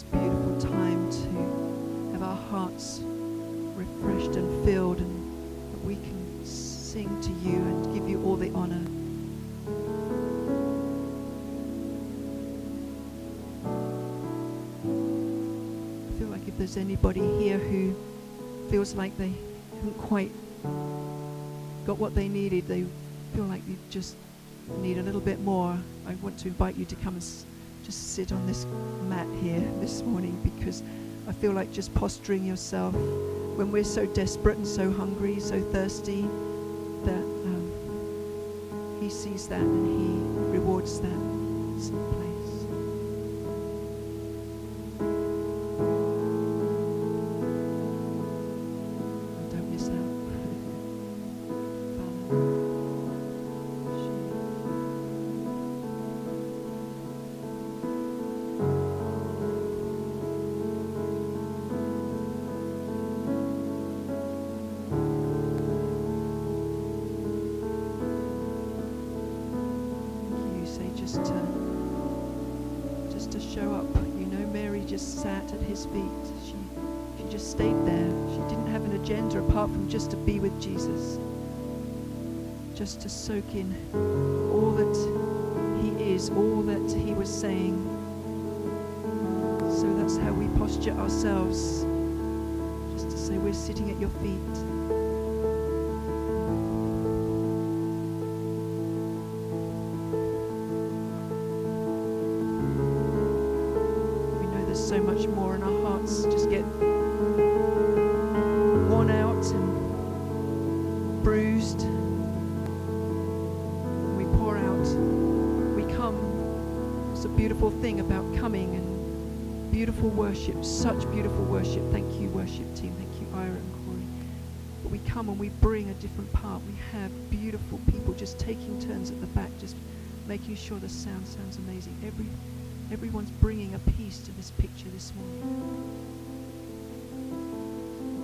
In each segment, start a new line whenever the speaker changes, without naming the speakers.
this beautiful time to have our hearts refreshed and filled, and that we can sing to you and give you all the honor. I feel like if there's anybody here who feels like they haven't quite got what they needed, they feel like they just need a little bit more, I want to invite you to come and just sit on this mat here this morning because I feel like just posturing yourself when we're so desperate and so hungry, so thirsty, that um, He sees that and He rewards that just to just to show up. You know, Mary just sat at his feet. She she just stayed there. She didn't have an agenda apart from just to be with Jesus. Just to soak in all that he is, all that he was saying. So that's how we posture ourselves. Just to say we're sitting at your feet. Thing about coming and beautiful worship, such beautiful worship. Thank you, worship team. Thank you, Ira and Corey. But we come and we bring a different part. We have beautiful people just taking turns at the back, just making sure the sound sounds amazing. Every Everyone's bringing a piece to this picture this morning.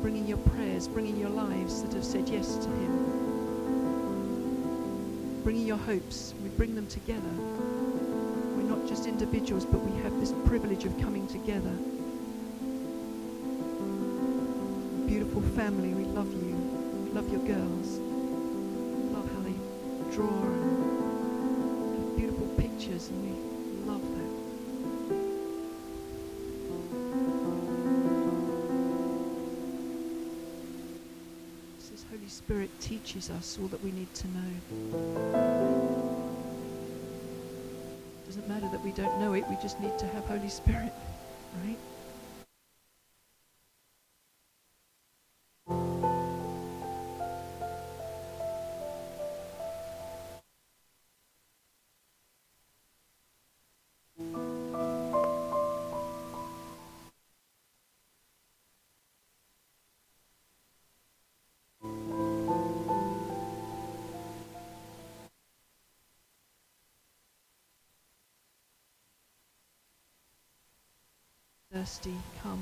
Bringing your prayers, bringing your lives that have said yes to Him. Bringing your hopes. We bring them together. Individuals, but we have this privilege of coming together. Beautiful family, we love you. We love your girls. Love how they draw and have beautiful pictures, and we love that. Says Holy Spirit teaches us all that we need to know. Doesn't matter that we don't know it, we just need to have Holy Spirit, right? Thirsty, come,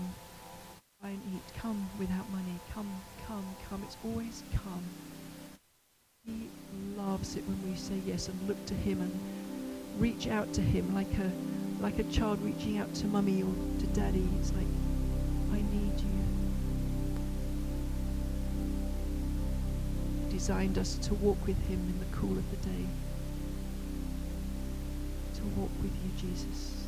try and eat, come without money, come, come, come. It's always come. He loves it when we say yes and look to him and reach out to him like a like a child reaching out to mummy or to daddy. It's like, I need you. Designed us to walk with him in the cool of the day. To walk with you, Jesus.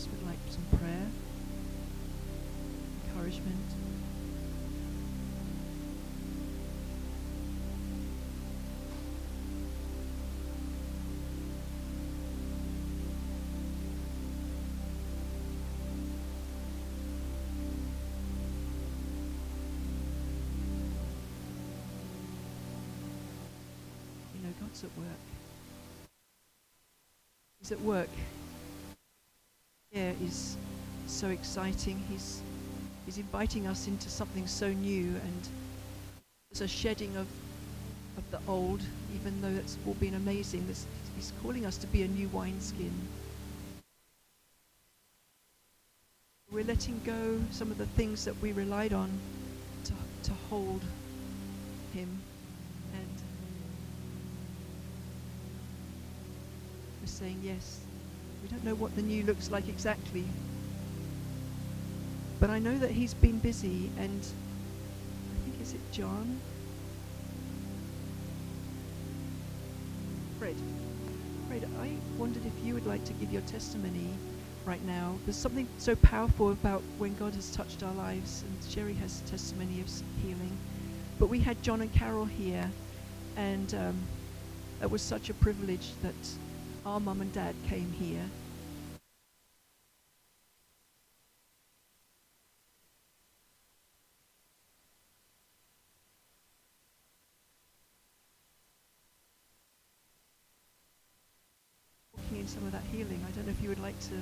Else would like some prayer? Encouragement? You know, God's at work. He's at work here is so exciting. He's, he's inviting us into something so new, and there's a shedding of, of the old, even though that's all been amazing. This, he's calling us to be a new wineskin. We're letting go some of the things that we relied on to, to hold him. And we're saying yes we don't know what the new looks like exactly. But I know that he's been busy, and I think, is it John? Fred. Fred, I wondered if you would like to give your testimony right now. There's something so powerful about when God has touched our lives, and Sherry has testimony of healing. But we had John and Carol here, and um, it was such a privilege that our mum and dad came here. Walking in some of that healing, I don't know if you would like to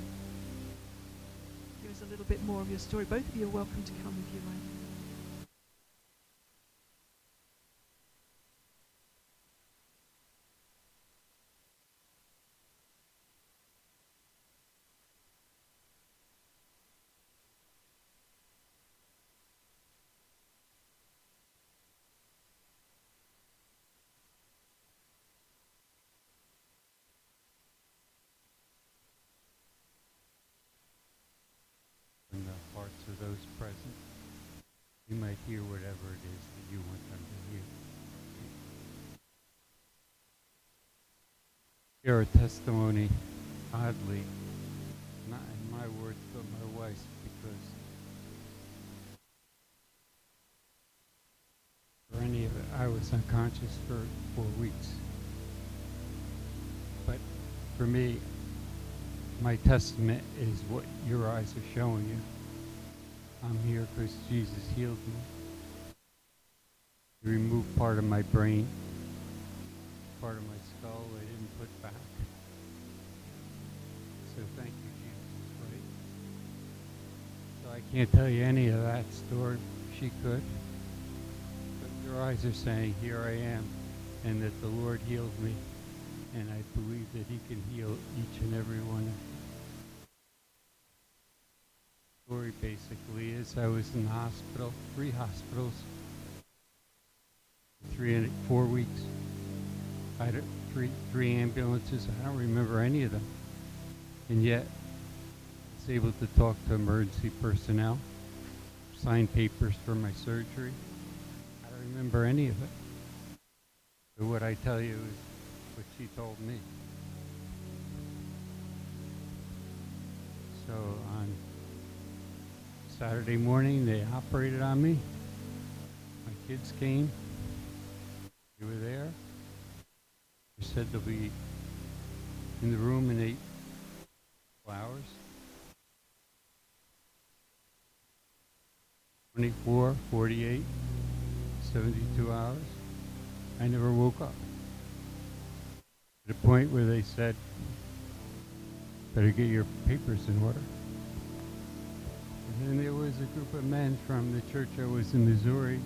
give us a little bit more of your story. Both of you are welcome to come if you like. for those present.
You might hear whatever it is that you want them to hear. Share a testimony, oddly, not in my words, but my wife's, because for any of it, I was unconscious for four weeks. But for me, my testament is what your eyes are showing you. I'm here because Jesus healed me. He removed part of my brain, part of my skull I didn't put back. So thank you, Jesus, right? So I can't tell you any of that story. She could. But your eyes are saying, here I am, and that the Lord healed me. And I believe that he can heal each and every one of you story basically is I was in the hospital, three hospitals, three and four weeks. I had three three ambulances. I don't remember any of them, and yet I was able to talk to emergency personnel, sign papers for my surgery. I don't remember any of it. But what I tell you is what she told me. So. Um, Saturday morning, they operated on me. My kids came. They were there. They said they'll be in the room in eight hours. 24, 48, 72 hours. I never woke up. To the point where they said, better get your papers in order. And there was a group of men from the church I was in Missouri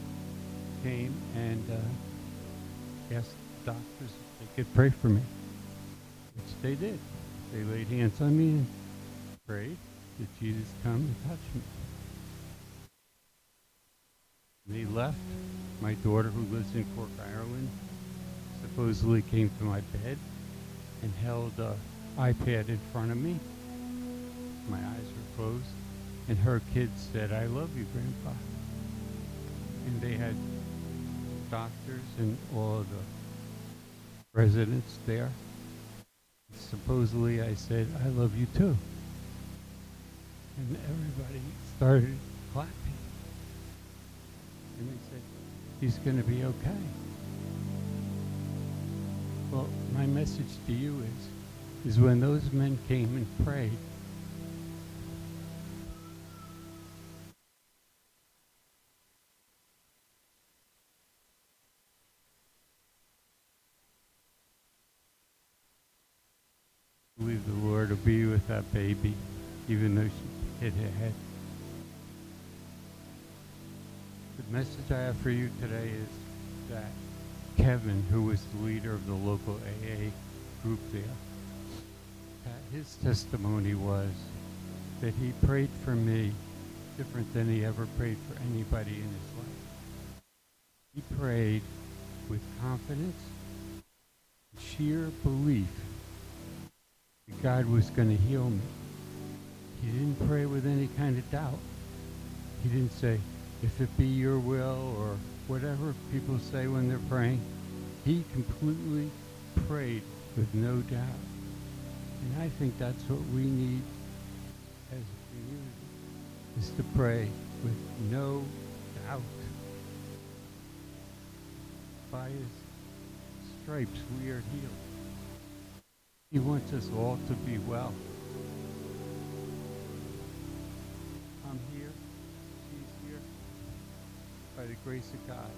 came and uh, asked doctors if they could pray for me, which they did. They laid hands on me and prayed that Jesus come and touch me. They left. My daughter, who lives in Cork, Ireland, supposedly came to my bed and held an iPad in front of me. My eyes were closed. And her kids said, I love you, Grandpa. And they had doctors and all the residents there. Supposedly I said, I love you too. And everybody started clapping. And they said, he's going to be okay. Well, my message to you is, is when those men came and prayed, baby, even though she hit her head. The message I have for you today is that Kevin, who was the leader of the local AA group there, his testimony was that he prayed for me different than he ever prayed for anybody in his life. He prayed with confidence, sheer belief God was going to heal me. He didn't pray with any kind of doubt. He didn't say, if it be your will or whatever people say when they're praying. He completely prayed with no doubt. And I think that's what we need as a community, is to pray with no doubt. By his stripes we are healed. He wants us all to be well. I'm here. She's here. By the grace of God.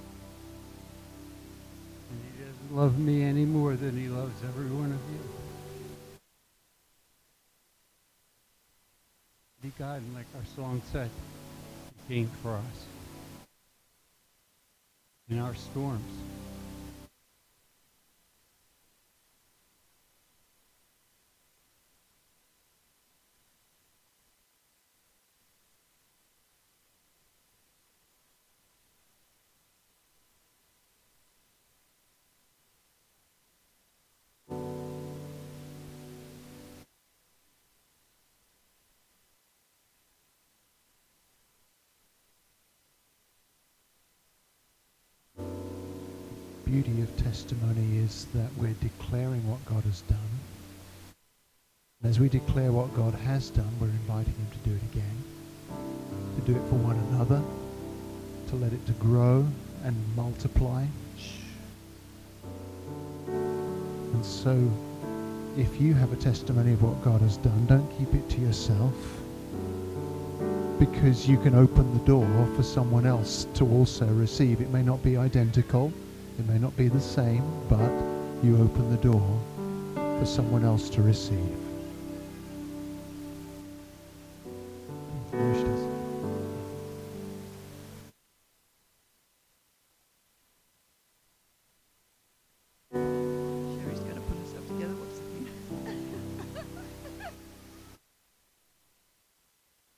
And he doesn't love me any more than he loves every one of you. Be God, and like our song said, he came for us. In our storms.
Testimony is that we're declaring what God has done. And as we declare what God has done, we're inviting him to do it again, to do it for one another, to let it to grow and multiply. And so if you have a testimony of what God has done, don't keep it to yourself because you can open the door for someone else to also receive. It may not be identical, it may not be the same, but you open the door for someone else to receive.
Sherry's going to put herself together. What's the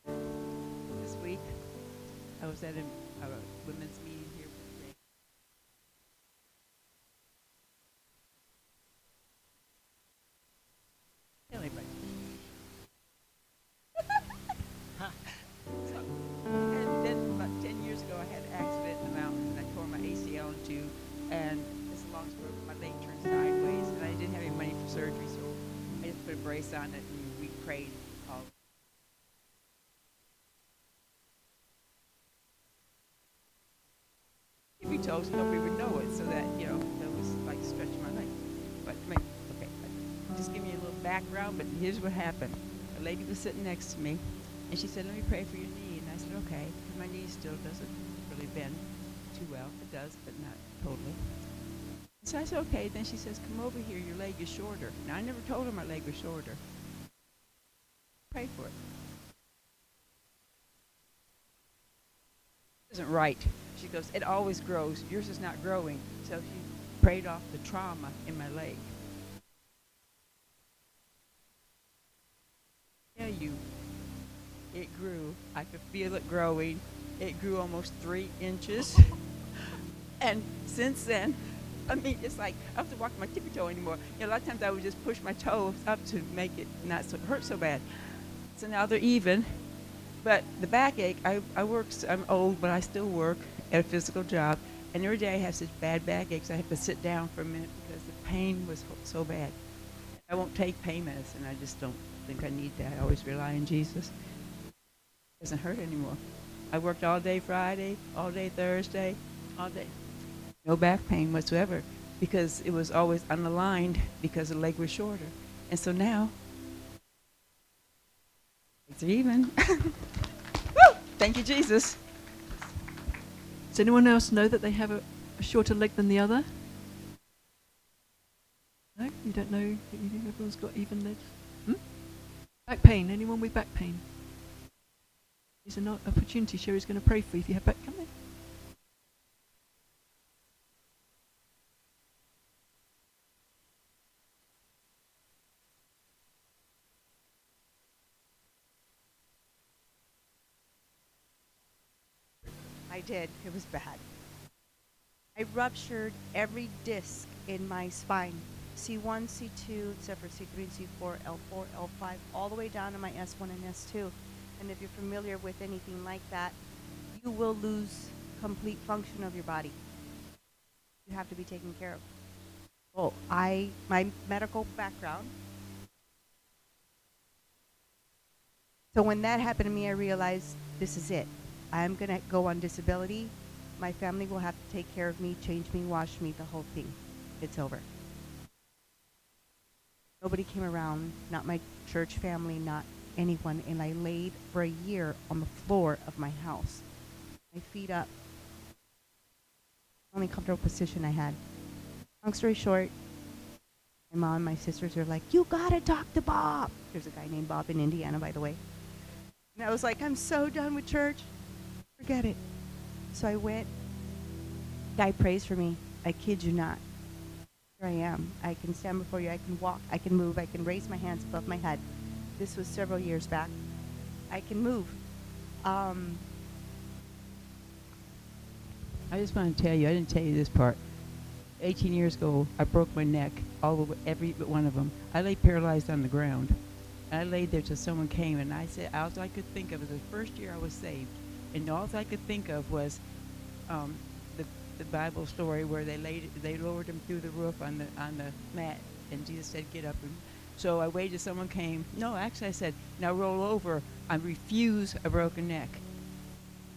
this week. I was at a, a women's it and we prayed all If we told, nobody would know it, so that, you know, that was like stretching my leg. But, I mean, okay, just give you a little background, but here's what happened. A lady was sitting next to me, and she said, let me pray for your knee. And I said, okay, my knee still doesn't really bend too well. It does, but not totally. So I said, okay. Then she says, come over here, your leg is shorter. Now, I never told her my leg was shorter. Pray for it. isn't right. She goes, it always grows. Yours is not growing. So she prayed off the trauma in my leg. Yeah, you. It grew. I could feel it growing. It grew almost three inches. and since then, I mean, it's like I have to walk my tippy toe anymore. You know, a lot of times I would just push my toes up to make it not so, hurt so bad. So now they're even. But the backache, I, I work, I'm old, but I still work at a physical job. And every day I have such bad backaches, I have to sit down for a minute because the pain was so bad. I won't take pain medicine. I just don't think I need that. I always rely on Jesus. It doesn't hurt anymore. I worked all day Friday, all day Thursday, all day. No back pain whatsoever because it was always unaligned because the leg was shorter. And so now, it's even. Thank you, Jesus.
Does anyone else know that they have a, a shorter leg than the other? No, you don't know. You think everyone's got even legs. Hmm? Back pain. Anyone with back pain? It's an opportunity. Sherry's going to pray for you if you have back. Come in.
Did. It was bad. I ruptured every disc in my spine. C1, C2, except for C3 and C4, L4, L5, all the way down to my S1 and S2. And if you're familiar with anything like that, you will lose complete function of your body. You have to be taken care of. Well, I my medical background. So when that happened to me, I realized this is it. I'm gonna go on disability. My family will have to take care of me, change me, wash me, the whole thing. It's over. Nobody came around, not my church family, not anyone, and I laid for a year on the floor of my house. My feet up. Only comfortable position I had. Long story short, my mom and my sisters are like, You gotta talk to Bob. There's a guy named Bob in Indiana, by the way. And I was like, I'm so done with church. Forget it. So I went. Guy prays for me. I kid you not. Here I am. I can stand before you. I can walk. I can move. I can raise my hands above my head. This was several years back. I can move. Um,
I just want to tell you, I didn't tell you this part. 18 years ago, I broke my neck, all of every but one of them. I lay paralyzed on the ground. I laid there till someone came, and I said, all I could think of was the first year I was saved, and all I could think of was um, the the Bible story where they laid they lowered him through the roof on the on the mat, and Jesus said, "Get up." And so I waited someone came. No, actually, I said, "Now roll over." I refuse a broken neck.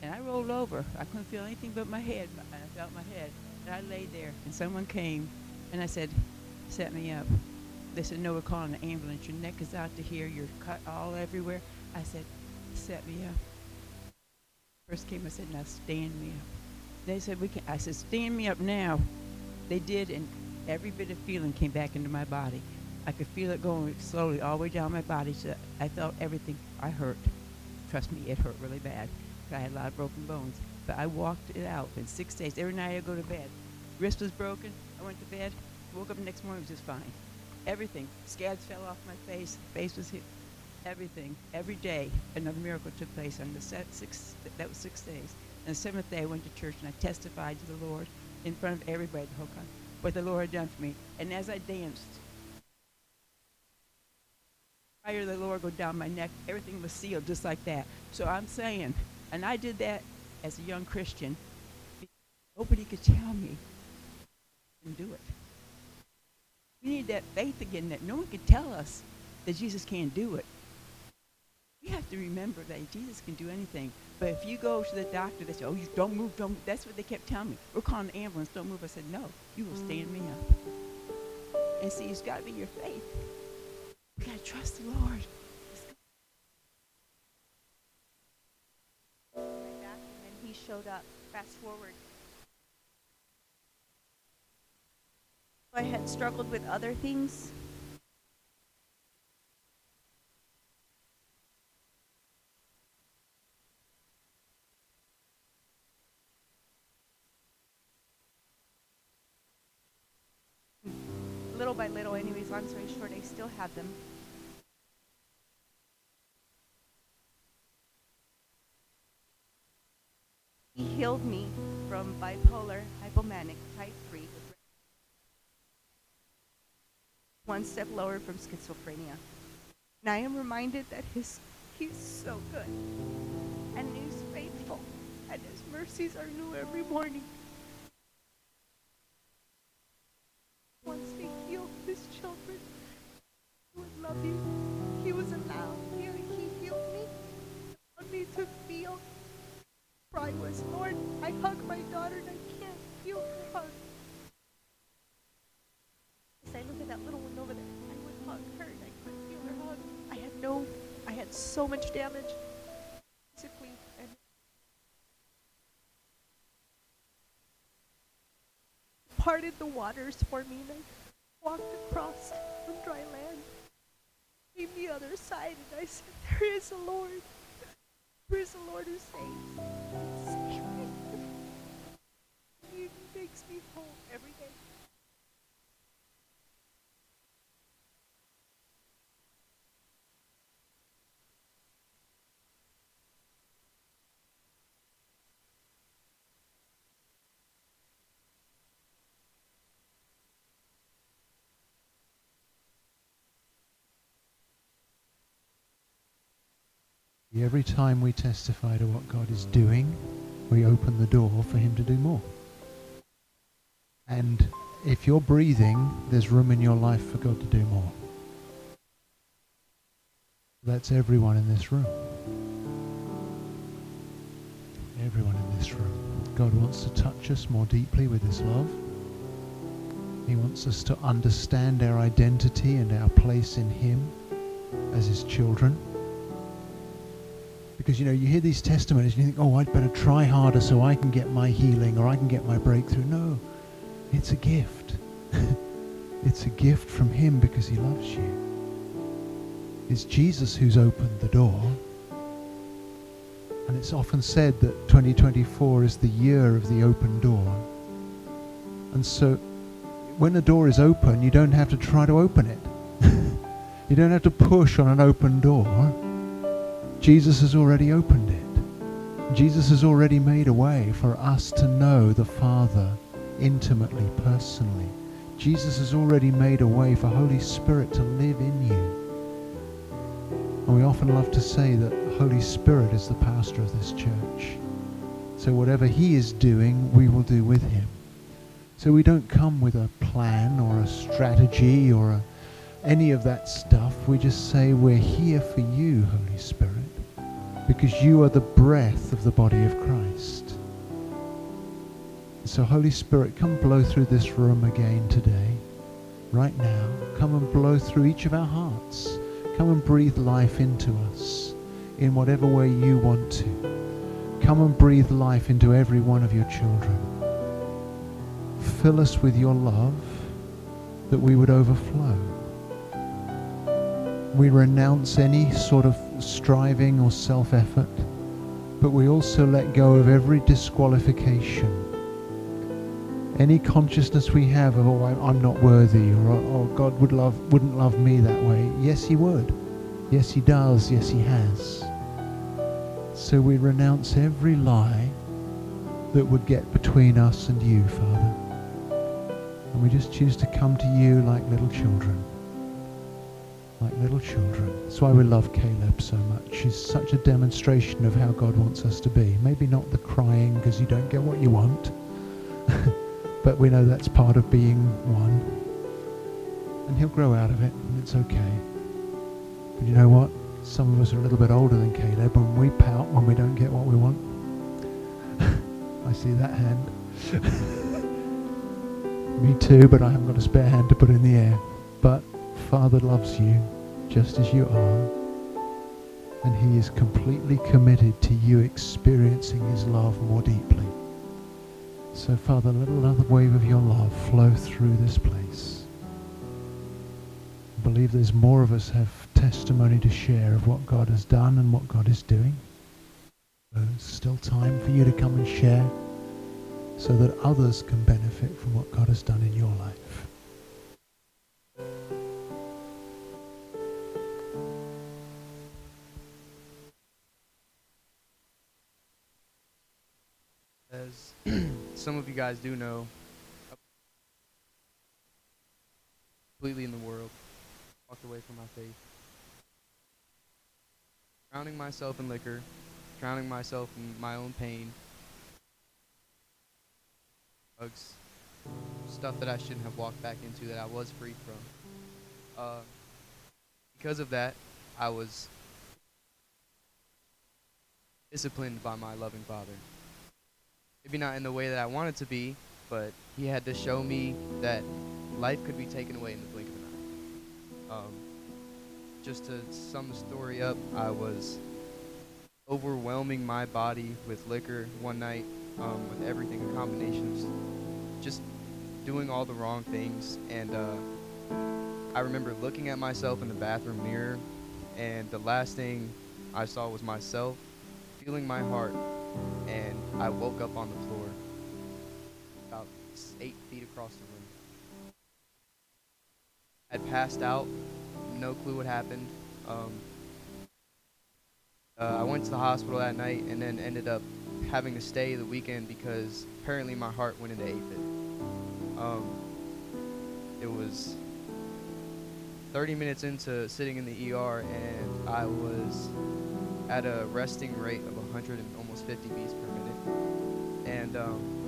And I rolled over. I couldn't feel anything but my head. I felt my head. And I laid there, and someone came, and I said, set me up. They said, no, we're calling an ambulance. Your neck is out to here. You're cut all everywhere. I said, set me up. First came, I said, now stand me up. They said, we can. I said, stand me up now. They did, and every bit of feeling came back into my body. I could feel it going slowly all the way down my body. So I felt everything. I hurt. Trust me, it hurt really bad. I had a lot of broken bones. But I walked it out in six days. Every night I go to bed. Wrist was broken. I went to bed. Woke up the next morning, it was just fine. Everything. Scabs fell off my face. Face was hit. Everything. Every day, another miracle took place. On the set, six, that was six days. And the seventh day, I went to church and I testified to the Lord in front of everybody, the whole country, what the Lord had done for me. And as I danced, fire of the Lord go down my neck. Everything was sealed just like that. So I'm saying, and I did that as a young Christian. Nobody could tell me and do it. We need that faith again that no one could tell us that Jesus can't do it. We have to remember that Jesus can do anything. But if you go to the doctor, they say, "Oh, you don't move, don't." Move. That's what they kept telling me. We're calling the ambulance. Don't move. I said, "No, you will stand me up." And see, it's got to be your faith. We got to trust the Lord.
and he showed up. Fast forward. I had struggled with other things. Little, anyways, long story short, I still have them. He healed me from bipolar hypomanic type 3, one step lower from schizophrenia. And I am reminded that his, he's so good, and he's faithful, and his mercies are new every morning. His children, he would love you. He was allowed here. He healed me, allowed me to feel cry was, Lord, I hug my daughter and I can't feel her hug. As I look at that little one over there, I would hug her and I couldn't feel her hug. I had no, I had so much damage parted the waters for me I walked across on dry land. Came the other side and I said, There is a Lord. There is a Lord who saves. He makes me whole every day.
Every time we testify to what God is doing, we open the door for Him to do more. And if you're breathing, there's room in your life for God to do more. That's everyone in this room. Everyone in this room. God wants to touch us more deeply with His love. He wants us to understand our identity and our place in Him as His children. Because, you know, you hear these testimonies and you think, oh, I'd better try harder so I can get my healing or I can get my breakthrough. No, it's a gift. it's a gift from Him because He loves you. It's Jesus who's opened the door. And it's often said that 2024 is the year of the open door. And so when the door is open, you don't have to try to open it. you don't have to push on an open door. Jesus has already opened it. Jesus has already made a way for us to know the Father intimately, personally. Jesus has already made a way for Holy Spirit to live in you. And we often love to say that Holy Spirit is the pastor of this church. So whatever he is doing, we will do with him. So we don't come with a plan or a strategy or a, any of that stuff. We just say, we're here for you, Holy Spirit, because you are the breath of the body of Christ. So Holy Spirit, come blow through this room again today, right now. Come and blow through each of our hearts. Come and breathe life into us in whatever way you want to. Come and breathe life into every one of your children. Fill us with your love that we would overflow. We renounce any sort of striving or self effort, but we also let go of every disqualification. Any consciousness we have of oh I'm not worthy or oh, oh God would love wouldn't love me that way yes he would. Yes he does. Yes he has. So we renounce every lie that would get between us and you father. And we just choose to come to you like little children like little children that's why we love Caleb so much he's such a demonstration of how God wants us to be maybe not the crying because you don't get what you want But we know that's part of being one. And he'll grow out of it, and it's okay. But you know what? Some of us are a little bit older than Caleb, and we pout when we don't get what we want. I see that hand. Me too, but I haven't got a spare hand to put in the air. But Father loves you just as you are. And he is completely committed to you experiencing his love more deeply. So, Father, let another wave of your love flow through this place. I believe there's more of us have testimony to share of what God has done and what God is doing. There's still time for you to come and share so that others can benefit from what God has done in your life.
some of you guys do know, completely in the world, walked away from my faith. Drowning myself in liquor, drowning myself in my own pain, drugs, stuff that I shouldn't have walked back into that I was free from. Uh, because of that, I was disciplined by my loving Father maybe not in the way that I wanted to be, but he had to show me that life could be taken away in the blink of an eye. Um, just to sum the story up, I was overwhelming my body with liquor one night, um, with everything, a combination of just doing all the wrong things. And uh, I remember looking at myself in the bathroom mirror, and the last thing I saw was myself feeling my heart and I woke up on the floor about eight feet across the room. I'd passed out, no clue what happened. Um, uh, I went to the hospital that night and then ended up having to stay the weekend because apparently my heart went into AFib. Um, it was 30 minutes into sitting in the ER and I was at a resting rate of 100 and almost 50 beats per minute. And um,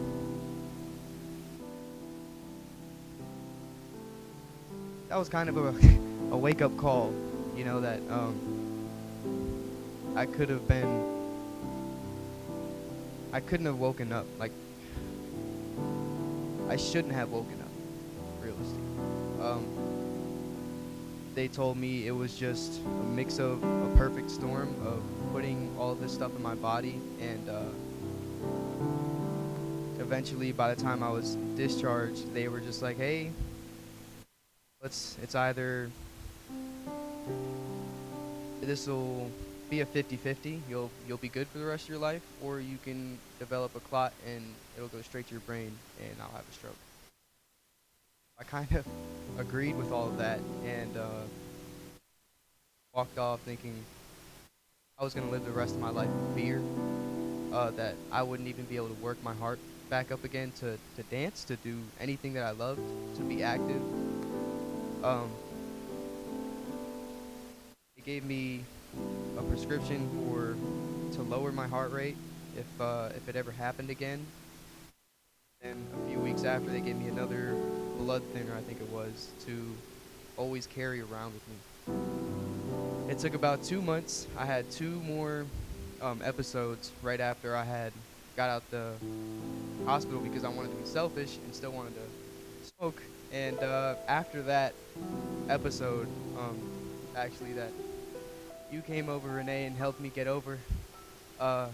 that was kind of a, a wake up call, you know, that um, I could have been, I couldn't have woken up. Like, I shouldn't have woken up, realistically. Um, they told me it was just a mix of a perfect storm of putting all this stuff in my body and uh, eventually by the time i was discharged they were just like hey let's it's either this will be a 50-50 you'll you'll be good for the rest of your life or you can develop a clot and it'll go straight to your brain and i'll have a stroke. I kind of agreed with all of that and uh, walked off thinking I was going to live the rest of my life in fear, uh, that I wouldn't even be able to work my heart back up again to, to dance, to do anything that I loved, to be active. Um, it gave me a prescription for to lower my heart rate if uh, if it ever happened again. And a few weeks after, they gave me another blood thinner, I think it was, to always carry around with me. It took about two months. I had two more um, episodes right after I had got out the hospital because I wanted to be selfish and still wanted to smoke. And uh, after that episode, um, actually, that you came over, Renee, and helped me get over. Uh,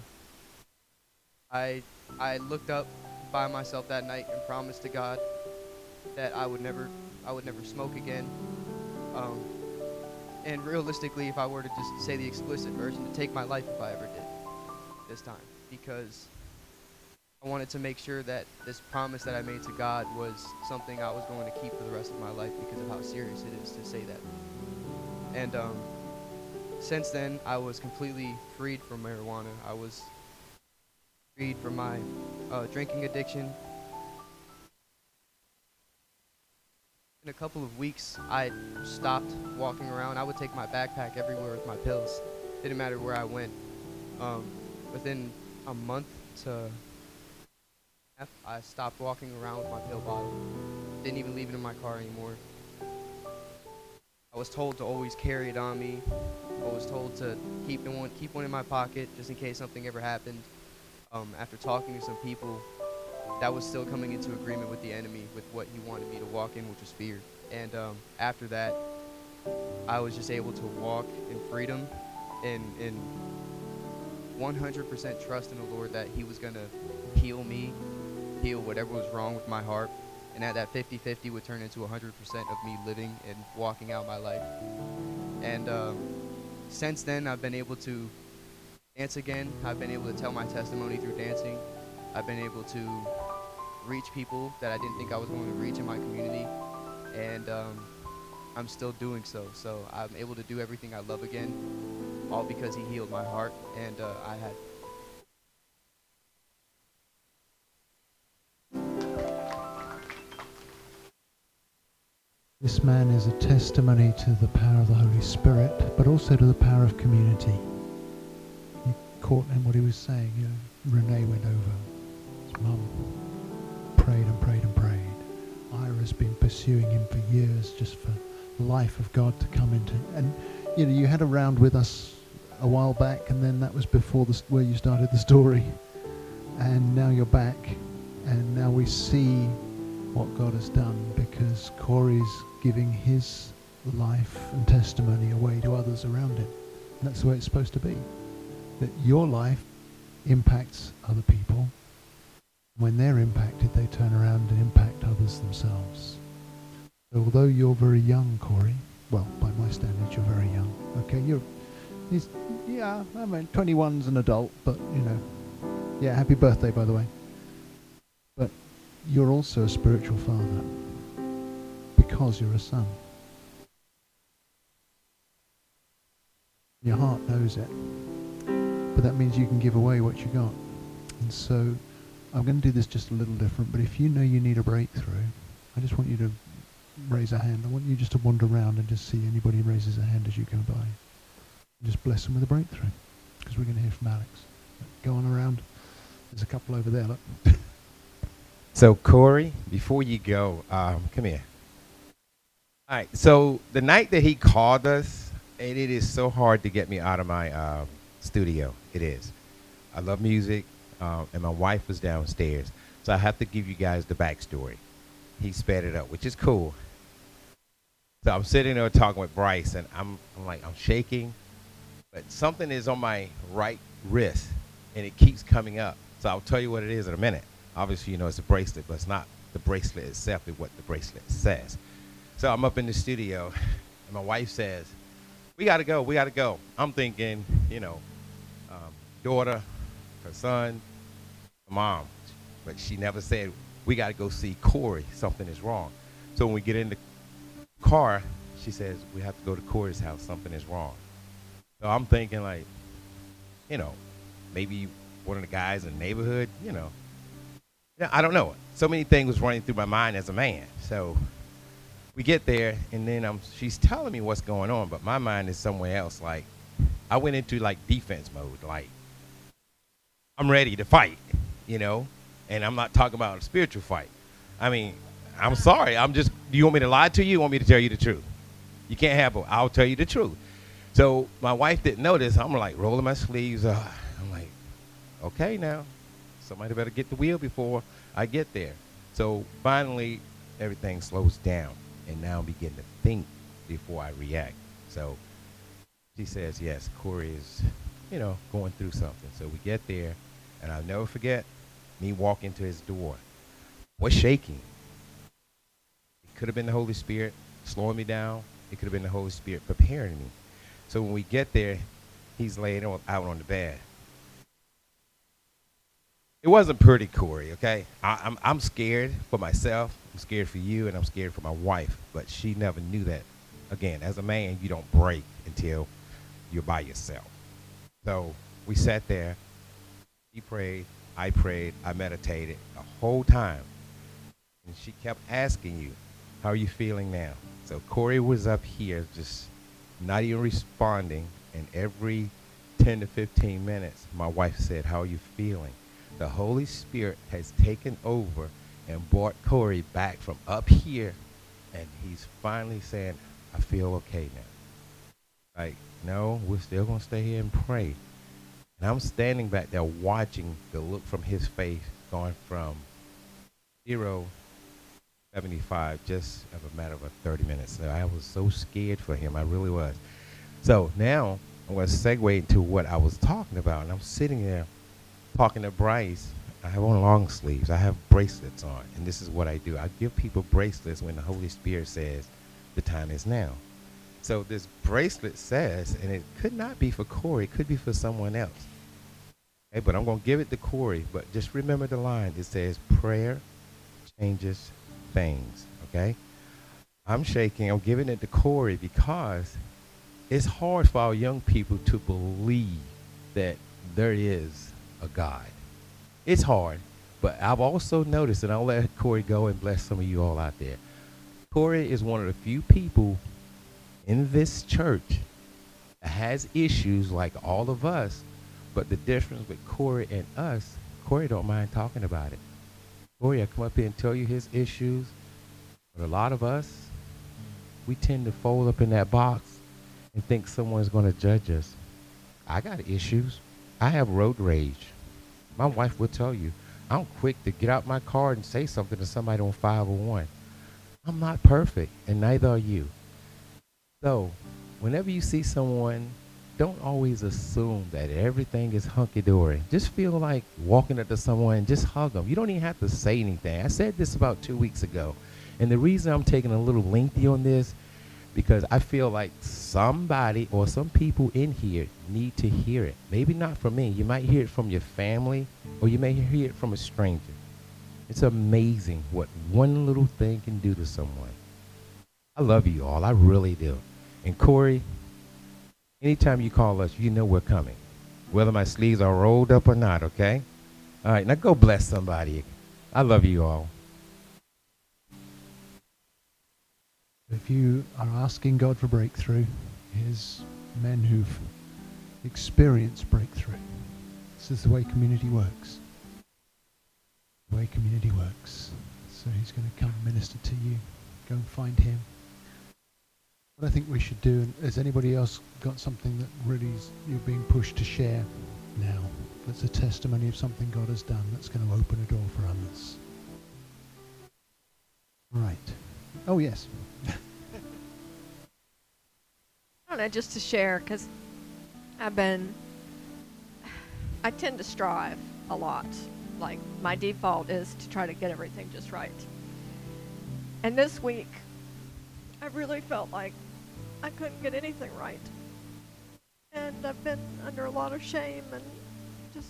I I looked up by myself that night and promised to God that I would never I would never smoke again. Um, and realistically, if I were to just say the explicit version, to take my life if I ever did this time, because I wanted to make sure that this promise that I made to God was something I was going to keep for the rest of my life because of how serious it is to say that. And um, since then, I was completely freed from marijuana. I was freed from my uh, drinking addiction. In a couple of weeks, I stopped walking around. I would take my backpack everywhere with my pills. Didn't matter where I went. Um, within a month to half, I stopped walking around with my pill bottle. Didn't even leave it in my car anymore. I was told to always carry it on me. I was told to keep one, keep one in my pocket just in case something ever happened. Um, after talking to some people, that was still coming into agreement with the enemy, with what he wanted me to walk in, which was fear. And um, after that, I was just able to walk in freedom and in 100% trust in the Lord that He was going to heal me, heal whatever was wrong with my heart. And that that 50 50 would turn into 100% of me living and walking out my life. And um, since then, I've been able to dance again. I've been able to tell my testimony through dancing. I've been able to reach people that I didn't think I was going to reach in my community. And um, I'm still doing so. So I'm able to do everything I love again, all because He healed my heart. And uh, I had
This man is a testimony to the power of the Holy Spirit, but also to the power of community. You caught in what he was saying. You know, Renee went over. His mum prayed and prayed and prayed. Ira's been pursuing him for years just for the life of God to come into. And you know, you had a round with us a while back, and then that was before the, where you started the story. And now you're back, and now we see what God has done because Corey's giving his life and testimony away to others around him. And that's the way it's supposed to be. That your life impacts other people. When they're impacted, they turn around and impact others themselves. So although you're very young, Corey, well, by my standards, you're very young. Okay, you're, yeah, I mean, 21's an adult, but you know, yeah, happy birthday, by the way. But you're also a spiritual father because you're a son. Your heart knows it. But that means you can give away what you got. And so I'm going to do this just a little different, but if you know you need a breakthrough, I just want you to raise a hand. I want you just to wander around and just see anybody raises a hand as you go by. Just bless them with a breakthrough. because we're going to hear from Alex. Go on around. There's a couple over there. Look.
So Corey, before you go, um, come here. All right. So the night that he called us, and it is so hard to get me out of my um, studio. It is. I love music, um, and my wife was downstairs, so I have to give you guys the backstory. He sped it up, which is cool. So I'm sitting there talking with Bryce, and I'm, I'm like, I'm shaking, but something is on my right wrist, and it keeps coming up. So I'll tell you what it is in a minute. Obviously, you know it's a bracelet, but it's not the bracelet itself, it's what the bracelet says. So I'm up in the studio, and my wife says, "We got to go. We got to go." I'm thinking, you know, um, daughter, her son, mom, but she never said, "We got to go see Corey. Something is wrong." So when we get in the car, she says, "We have to go to Corey's house. Something is wrong." So I'm thinking, like, you know, maybe one of the guys in the neighborhood, you know. I don't know. So many things was running through my mind as a man. So we get there, and then um, she's telling me what's going on, but my mind is somewhere else. Like, I went into like defense mode. Like, I'm ready to fight, you know, and I'm not talking about a spiritual fight. I mean, I'm sorry. I'm just. Do you want me to lie to you? You want me to tell you the truth? You can't have both. I'll tell you the truth. So my wife didn't notice. I'm like rolling my sleeves. Uh, I'm like, okay now, somebody better get the wheel before I get there. So finally, everything slows down, and now I'm beginning to think before I react. So she says, yes, Corey is, you know, going through something. So we get there, and I'll never forget me walking to his door. Was shaking. It could have been the Holy Spirit slowing me down. It could have been the Holy Spirit preparing me. So when we get there, he's laying out on the bed. It wasn't pretty, Corey, okay? I, I'm, I'm scared for myself. I'm scared for you, and I'm scared for my wife. But she never knew that. Again, as a man, you don't break until you're by yourself. So we sat there. He prayed. I prayed. I meditated the whole time. And she kept asking you, How are you feeling now? So Corey was up here just not even responding. And every 10 to 15 minutes, my wife said, How are you feeling? The Holy Spirit has taken over and brought Corey back from up here. And he's finally saying, I feel okay now. Like, no, we're still going to stay here and pray. And I'm standing back there watching the look from his face going from zero 75 just of a matter of a 30 minutes. So I was so scared for him. I really was. So now I'm going to segue into what I was talking about. And I'm sitting there talking to Bryce. I have on long sleeves. I have bracelets on. And this is what I do. I give people bracelets when the Holy Spirit says the time is now. So this bracelet says, and it could not be for Corey, it could be for someone else. Okay, but I'm going to give it to Corey. But just remember the line. It says, prayer changes things. Okay? I'm shaking. I'm giving it to Corey because it's hard for our young people to believe that there is a God. It's hard. But I've also noticed, and I'll let Corey go and bless some of you all out there. Corey is one of the few people in this church has issues like all of us, but the difference with Corey and us, Corey don't mind talking about it. Corey, I come up here and tell you his issues, but a lot of us, we tend to fold up in that box and think someone's going to judge us. I got issues. I have road rage. My wife will tell you, I'm quick to get out my car and say something to somebody on 501. I'm not perfect, and neither are you. So, whenever you see someone, don't always assume that everything is hunky dory. Just feel like walking up to someone and just hug them. You don't even have to say anything. I said this about two weeks ago. And the reason I'm taking a little lengthy on this, because I feel like somebody or some people in here need to hear it. Maybe not from me. You might hear it from your family, or you may hear it from a stranger. It's amazing what one little thing can do to someone. I love you all. I really do. And Corey, anytime you call us, you know we're coming. Whether my sleeves are rolled up or not, okay? All right, now go bless somebody. I love you all.
If you are asking God for breakthrough, here's men who've experienced breakthrough. This is the way community works. The way community works. So he's going to come minister to you. Go and find him. What I think we should do, has anybody else got something that really you're being pushed to share now? That's a testimony of something God has done that's going to open a door for others. Right. Oh, yes.
I don't know, just to share, because I've been, I tend to strive a lot. Like, my default is to try to get everything just right. And this week, I really felt like I couldn't get anything right. And I've been under a lot of shame and just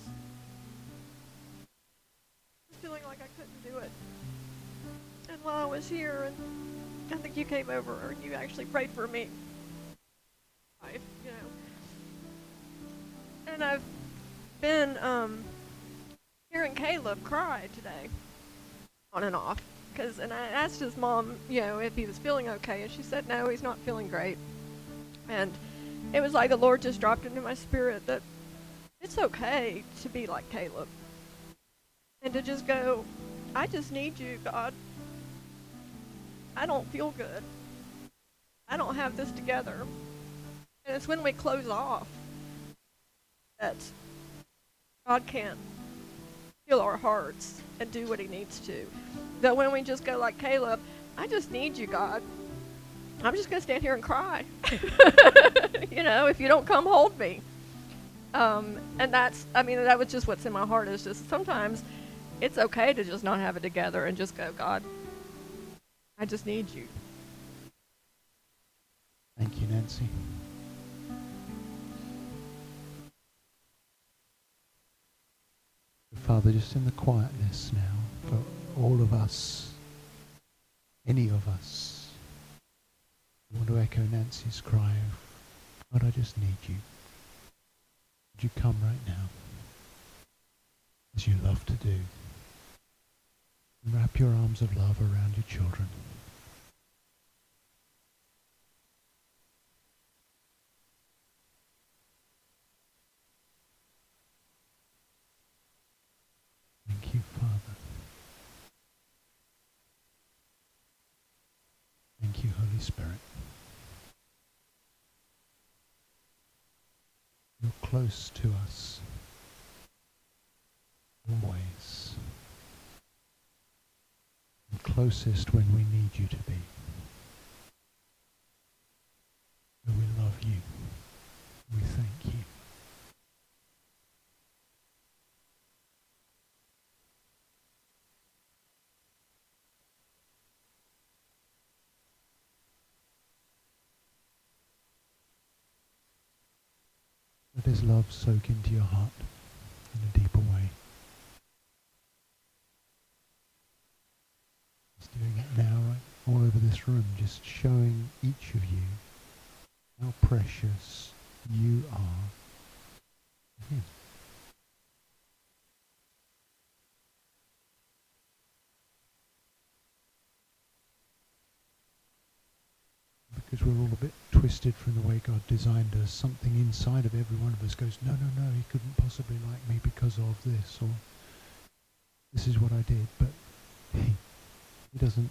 feeling like I couldn't do it. And while I was here, and I think you came over, or you actually prayed for me. Right, you know. And I've been um, hearing Caleb cry today, on and off. Cause, and I asked his mom, you know, if he was feeling okay, and she said no, he's not feeling great. And it was like the Lord just dropped into my spirit that it's okay to be like Caleb. And to just go, I just need you, God. I don't feel good. I don't have this together. And it's when we close off that God can heal our hearts and do what he needs to. That when we just go like Caleb, I just need you, God. I'm just going to stand here and cry. you know, if you don't come hold me. Um, and that's, I mean, that was just what's in my heart is just sometimes it's okay to just not have it together and just go, God, I just need you.
Thank you, Nancy. Father, just in the quietness now, for all of us, any of us, I want to echo Nancy's cry of, God, I just need you. Would you come right now, as you love to do, and wrap your arms of love around your children. Thank you, Father. Thank you, Holy Spirit. You're close to us always. And closest when we need you to be. So we love you. We thank you. Let his love soak into your heart in a deeper way. He's doing it now, right all over this room, just showing each of you how precious you are because we're all a bit twisted from the way God designed us. Something inside of every one of us goes, no, no, no, he couldn't possibly like me because of this, or this is what I did. But he, he doesn't,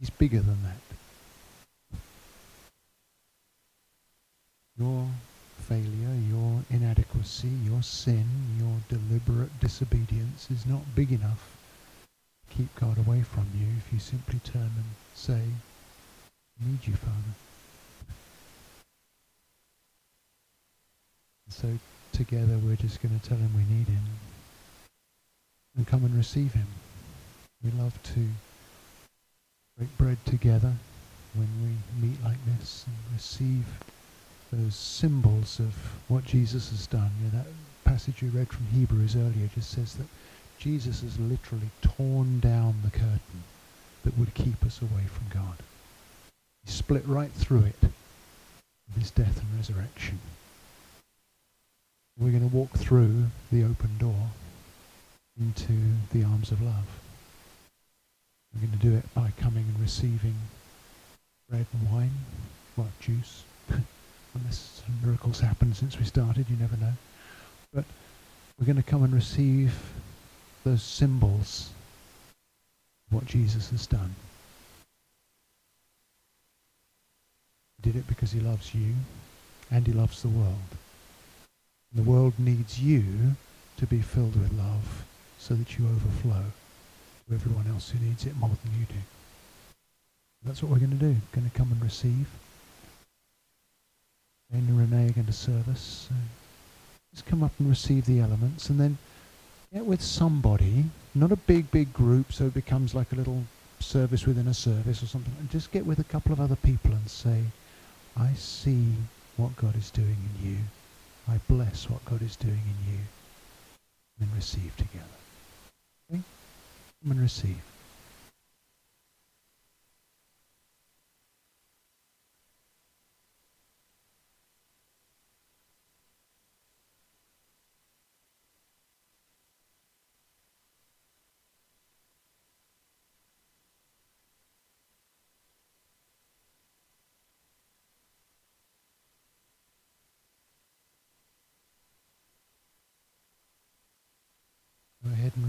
he's bigger than that. Your failure, your inadequacy, your sin, your deliberate disobedience is not big enough to keep God away from you if you simply turn and say, need you, Father. So together we're just going to tell him we need him and come and receive him. We love to break bread together when we meet like this and receive those symbols of what Jesus has done. You know, that passage we read from Hebrews earlier just says that Jesus has literally torn down the curtain that would keep us away from God. He split right through it with his death and resurrection. We're going to walk through the open door into the arms of love. We're going to do it by coming and receiving bread and wine, what, juice, unless some miracles happen since we started, you never know. But we're going to come and receive those symbols of what Jesus has done. Did it because he loves you and he loves the world. The world needs you to be filled with love so that you overflow to everyone else who needs it more than you do. That's what we're going to do. We're Going to come and receive. And Renee are going to serve us. So just come up and receive the elements and then get with somebody, not a big, big group so it becomes like a little service within a service or something. And just get with a couple of other people and say, I see what God is doing in you. I bless what God is doing in you. And receive together. Okay? Come and receive.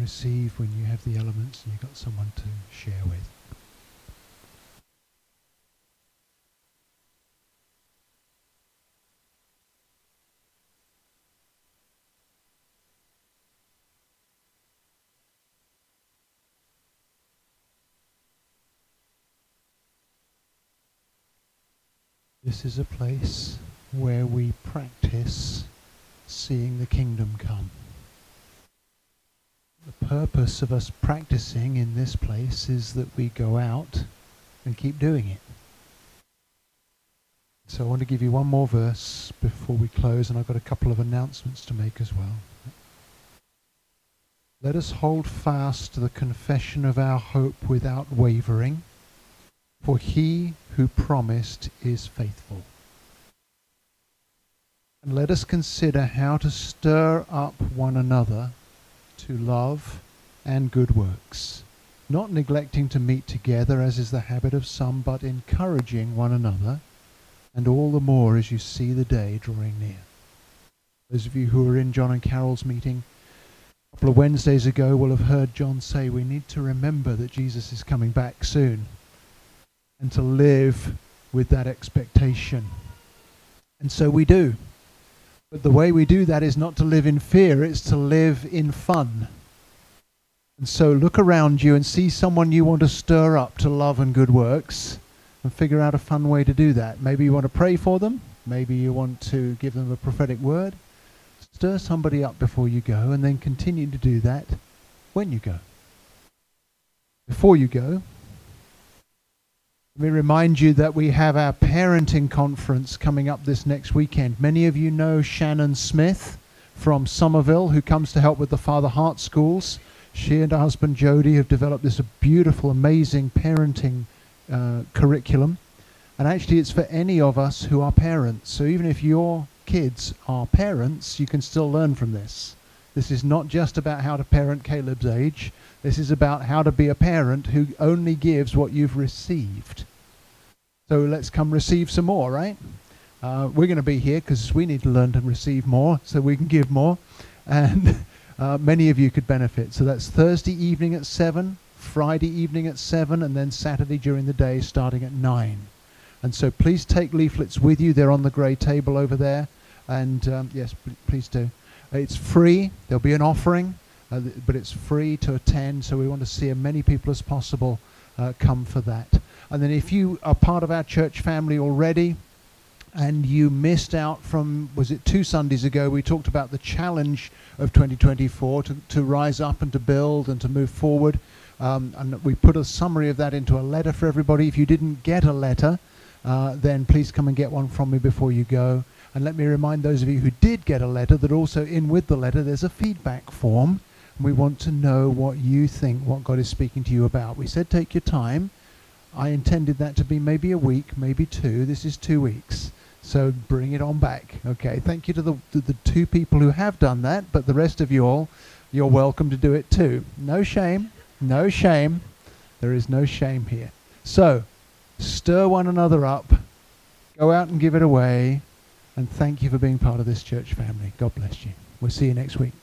Receive when you have the elements and you've got someone to share with. This is a place where we practice seeing the kingdom come. The purpose of us practicing in this place is that we go out and keep doing it. So I want to give you one more verse before we close, and I've got a couple of announcements to make as well. Let us hold fast to the confession of our hope without wavering, for he who promised is faithful. And let us consider how to stir up one another to love and good works, not neglecting to meet together as is the habit of some, but encouraging one another, and all the more as you see the day drawing near. Those of you who were in John and Carol's meeting a couple of Wednesdays ago will have heard John say we need to remember that Jesus is coming back soon and to live with that expectation. And so we do. But the way we do that is not to live in fear, it's to live in fun. And so look around you and see someone you want to stir up to love and good works and figure out a fun way to do that. Maybe you want to pray for them, maybe you want to give them a prophetic word. Stir somebody up before you go and then continue to do that when you go. Before you go, let me remind you that we have our parenting conference coming up this next weekend. Many of you know Shannon Smith from Somerville, who comes to help with the Father Heart schools. She and her husband Jody have developed this beautiful, amazing parenting uh, curriculum. And actually, it's for any of us who are parents. So even if your kids are parents, you can still learn from this. This is not just about how to parent Caleb's age. This is about how to be a parent who only gives what you've received. So let's come receive some more, right? Uh, we're going to be here because we need to learn to receive more so we can give more. And uh, many of you could benefit. So that's Thursday evening at 7, Friday evening at 7, and then Saturday during the day starting at 9. And so please take leaflets with you. They're on the grey table over there. And um, yes, please do. It's free. There'll be an offering uh, but it's free to attend, so we want to see as many people as possible uh, come for that. And then if you are part of our church family already, and you missed out from was it two Sundays ago we talked about the challenge of 2024 to, to rise up and to build and to move forward um, and we put a summary of that into a letter for everybody if you didn't get a letter uh, then please come and get one from me before you go and let me remind those of you who did get a letter that also in with the letter there's a feedback form we want to know what you think, what God is speaking to you about. We said take your time. I intended that to be maybe a week, maybe two. This is two weeks. So bring it on back. Okay. Thank you to the, to the two people who have done that, but the rest of you all, you're welcome to do it too. No shame. No shame. There is no shame here. So stir one another up. Go out and give it away. And thank you for being part of this church family. God bless you. We'll see you next week.